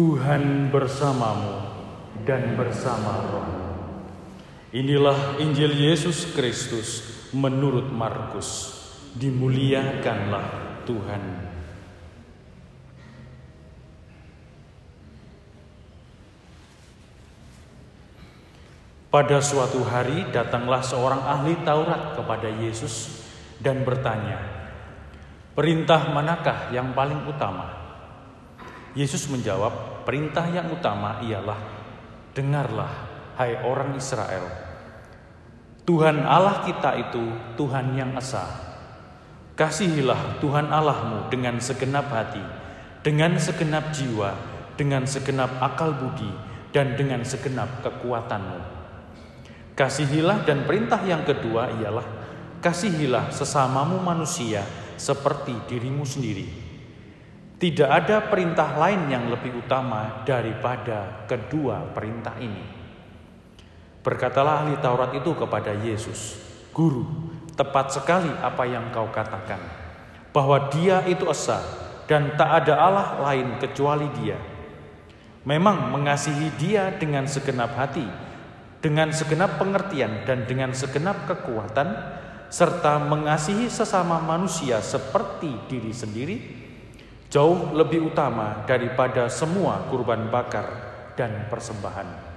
Tuhan bersamamu dan bersama rohmu. Inilah Injil Yesus Kristus menurut Markus. Dimuliakanlah Tuhan. Pada suatu hari datanglah seorang ahli Taurat kepada Yesus dan bertanya, "Perintah manakah yang paling utama?" Yesus menjawab, "Perintah yang utama ialah: Dengarlah, hai orang Israel, Tuhan Allah kita itu Tuhan yang esa. Kasihilah Tuhan Allahmu dengan segenap hati, dengan segenap jiwa, dengan segenap akal budi, dan dengan segenap kekuatanmu." Kasihilah dan perintah yang kedua ialah kasihilah sesamamu manusia seperti dirimu sendiri. Tidak ada perintah lain yang lebih utama daripada kedua perintah ini. Berkatalah ahli Taurat itu kepada Yesus, "Guru, tepat sekali apa yang kau katakan, bahwa Dia itu esa dan tak ada Allah lain kecuali Dia." Memang mengasihi Dia dengan segenap hati dengan segenap pengertian dan dengan segenap kekuatan, serta mengasihi sesama manusia seperti diri sendiri, jauh lebih utama daripada semua kurban bakar dan persembahan.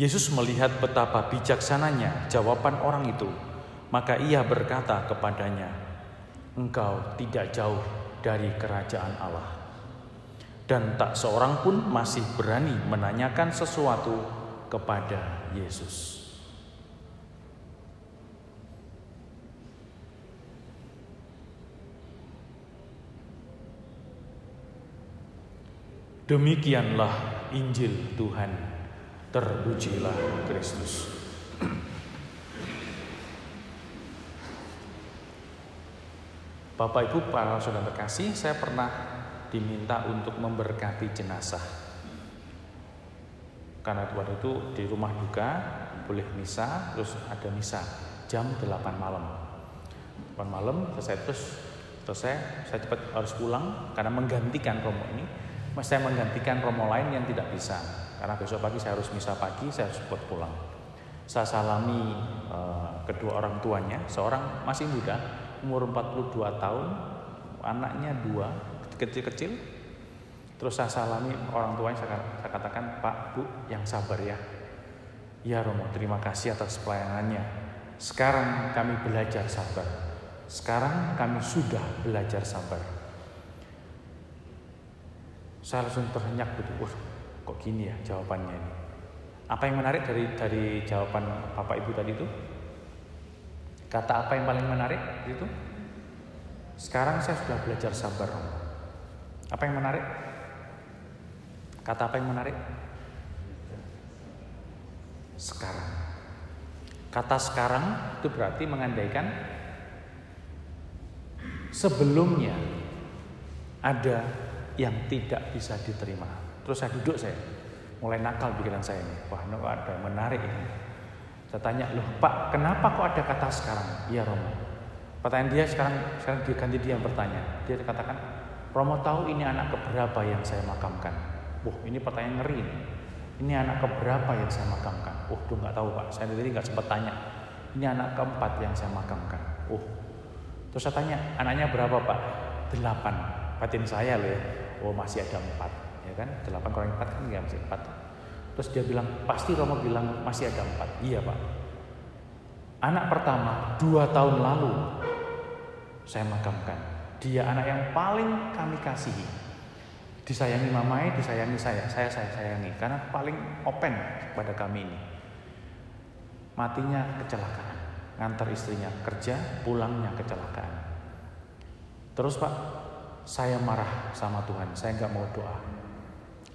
Yesus melihat betapa bijaksananya jawaban orang itu, maka ia berkata kepadanya, "Engkau tidak jauh dari kerajaan Allah." Dan tak seorang pun masih berani menanyakan sesuatu kepada Yesus. Demikianlah Injil Tuhan, terpujilah Kristus. Bapak Ibu para saudara terkasih, saya pernah diminta untuk memberkati jenazah. Karena waktu itu di rumah duka boleh misa terus ada misa jam 8 malam. 8 malam selesai terus selesai saya cepat harus pulang karena menggantikan romo ini saya menggantikan romo lain yang tidak bisa karena besok pagi saya harus misa pagi saya harus cepat pulang saya salami uh, kedua orang tuanya seorang masih muda umur 42 tahun anaknya dua kecil-kecil Terus saya salami orang tuanya, saya, saya katakan, Pak, Bu, yang sabar ya. Ya Romo, terima kasih atas pelayanannya. Sekarang kami belajar sabar. Sekarang kami sudah belajar sabar. Saya langsung terhenyak gitu, Wah, kok gini ya jawabannya ini. Apa yang menarik dari dari jawaban Bapak Ibu tadi itu? Kata apa yang paling menarik itu? Sekarang saya sudah belajar sabar. Apa yang menarik? Kata apa yang menarik? Sekarang. Kata sekarang itu berarti mengandaikan sebelumnya ada yang tidak bisa diterima. Terus saya duduk saya, mulai nakal pikiran saya ini. Wah, ini ada menarik ini. Saya tanya, loh Pak, kenapa kok ada kata sekarang? Iya Romo. Pertanyaan dia sekarang, sekarang diganti dia yang bertanya. Dia katakan, Romo tahu ini anak keberapa yang saya makamkan. Wah ini pertanyaan ngeri Ini anak keberapa yang saya makamkan? Oh tuh nggak tahu pak. Saya tadi nggak sempat tanya. Ini anak keempat yang saya makamkan. Oh terus saya tanya anaknya berapa pak? Delapan. Batin saya loh ya. Oh masih ada empat. Ya kan? Delapan kurang empat kan nggak masih empat. Terus dia bilang pasti Romo bilang masih ada empat. Iya pak. Anak pertama dua tahun lalu saya makamkan. Dia anak yang paling kami kasihi disayangi mamai, disayangi saya, saya saya sayangi karena paling open pada kami ini. Matinya kecelakaan, ngantar istrinya kerja, pulangnya kecelakaan. Terus Pak, saya marah sama Tuhan, saya nggak mau doa.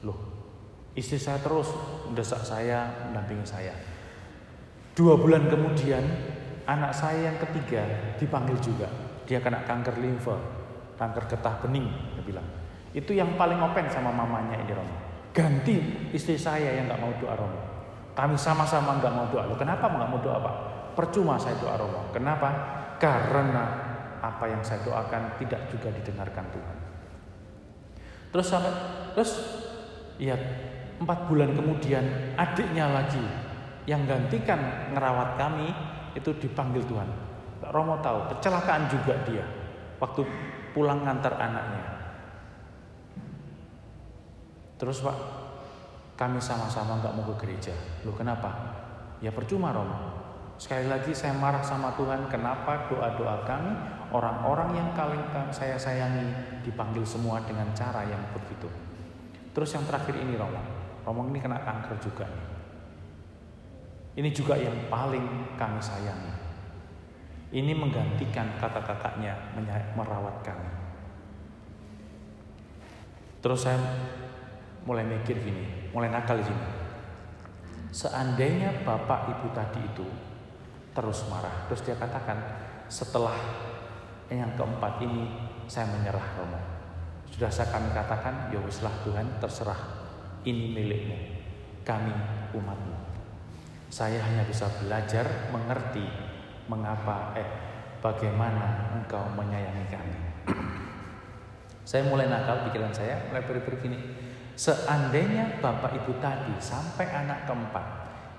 Loh, istri saya terus mendesak saya, mendampingi saya. Dua bulan kemudian, anak saya yang ketiga dipanggil juga. Dia kena kanker limfa, kanker getah bening, dia bilang. Itu yang paling open sama mamanya ini Romo. Ganti istri saya yang nggak mau doa Romo. Kami sama-sama nggak mau doa. Loh, kenapa nggak mau doa Pak? Percuma saya doa Romo. Kenapa? Karena apa yang saya doakan tidak juga didengarkan Tuhan. Terus sampai terus ya empat bulan kemudian adiknya lagi yang gantikan ngerawat kami itu dipanggil Tuhan. Romo tahu kecelakaan juga dia waktu pulang ngantar anaknya. Terus Pak, kami sama-sama nggak mau ke gereja. Loh kenapa? Ya percuma Romo. Sekali lagi saya marah sama Tuhan, kenapa doa-doa kami, orang-orang yang paling saya sayangi dipanggil semua dengan cara yang begitu. Terus yang terakhir ini Romo, Romo ini kena kanker juga. Ini juga yang paling kami sayangi. Ini menggantikan kata kakaknya merawat kami. Terus saya mulai mikir gini, mulai nakal di sini. Seandainya bapak ibu tadi itu terus marah, terus dia katakan setelah yang keempat ini saya menyerah Romo. Sudah saya kami katakan, ya wislah Tuhan terserah ini milikmu, kami umatmu. Saya hanya bisa belajar mengerti mengapa eh bagaimana engkau menyayangi kami. saya mulai nakal pikiran saya, mulai berpikir gini, Seandainya bapak ibu tadi sampai anak keempat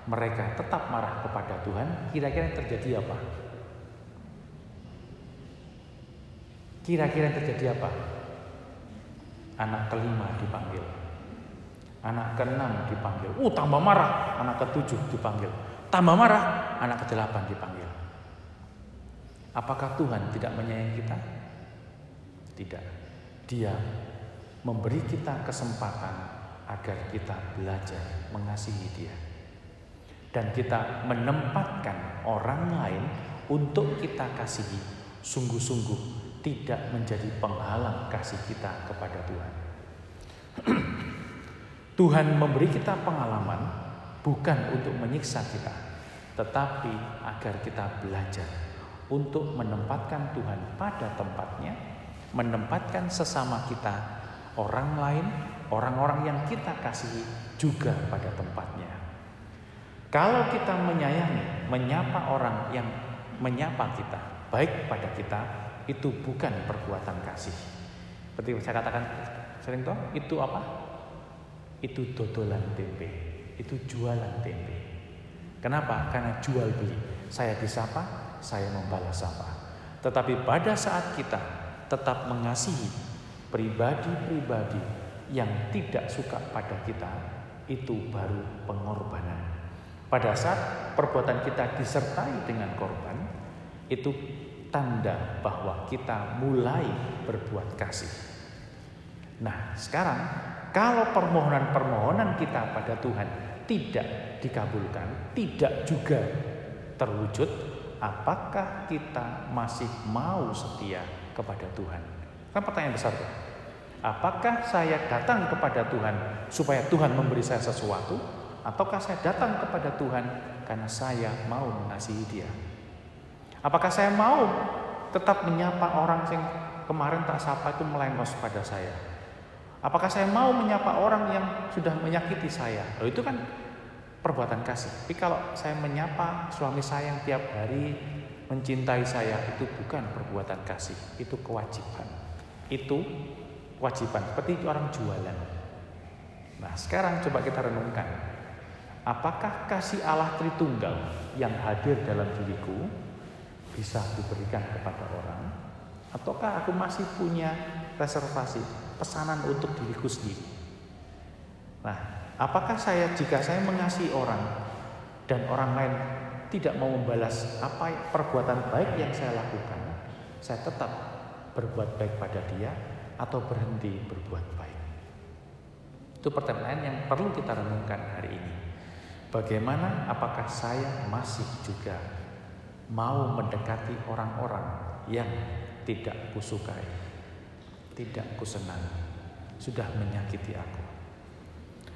mereka tetap marah kepada Tuhan, kira-kira yang terjadi apa? Kira-kira yang terjadi apa? Anak kelima dipanggil. Anak keenam dipanggil. Uh, tambah marah. Anak ketujuh dipanggil. Tambah marah. Anak kedelapan dipanggil. Apakah Tuhan tidak menyayangi kita? Tidak. Dia memberi kita kesempatan agar kita belajar mengasihi Dia, dan kita menempatkan orang lain untuk kita kasihi, sungguh-sungguh tidak menjadi penghalang kasih kita kepada Tuhan. Tuhan memberi kita pengalaman bukan untuk menyiksa kita, tetapi agar kita belajar untuk menempatkan Tuhan pada tempatnya, menempatkan sesama kita orang lain, orang-orang yang kita kasihi juga pada tempatnya. Kalau kita menyayangi, menyapa orang yang menyapa kita, baik pada kita, itu bukan perbuatan kasih. Seperti saya katakan sering toh, itu apa? Itu dodolan tempe, itu jualan tempe. Kenapa? Karena jual beli. Saya disapa, saya membalas sapa. Tetapi pada saat kita tetap mengasihi pribadi-pribadi yang tidak suka pada kita itu baru pengorbanan. Pada saat perbuatan kita disertai dengan korban, itu tanda bahwa kita mulai berbuat kasih. Nah, sekarang kalau permohonan-permohonan kita pada Tuhan tidak dikabulkan, tidak juga terwujud, apakah kita masih mau setia kepada Tuhan? Kan pertanyaan besar. Apakah saya datang kepada Tuhan supaya Tuhan memberi saya sesuatu? Ataukah saya datang kepada Tuhan karena saya mau mengasihi dia? Apakah saya mau tetap menyapa orang yang kemarin tak sapa itu melengos pada saya? Apakah saya mau menyapa orang yang sudah menyakiti saya? Oh, itu kan perbuatan kasih. Tapi kalau saya menyapa suami saya yang tiap hari mencintai saya itu bukan perbuatan kasih, itu kewajiban itu kewajiban seperti orang jualan. Nah, sekarang coba kita renungkan. Apakah kasih Allah Tritunggal yang hadir dalam diriku bisa diberikan kepada orang ataukah aku masih punya reservasi pesanan untuk diriku sendiri? Nah, apakah saya jika saya mengasihi orang dan orang lain tidak mau membalas apa perbuatan baik yang saya lakukan, saya tetap berbuat baik pada dia atau berhenti berbuat baik? Itu pertanyaan yang perlu kita renungkan hari ini. Bagaimana apakah saya masih juga mau mendekati orang-orang yang tidak kusukai, tidak kusenangi, sudah menyakiti aku?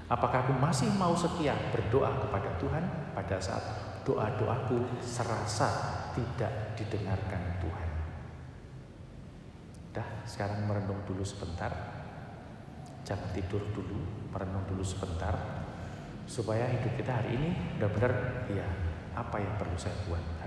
Apakah aku masih mau setia berdoa kepada Tuhan pada saat doa-doaku serasa tidak didengarkan Tuhan? Dah, sekarang merenung dulu sebentar. Jangan tidur dulu, merenung dulu sebentar supaya hidup kita hari ini benar-benar ya apa yang perlu saya buat.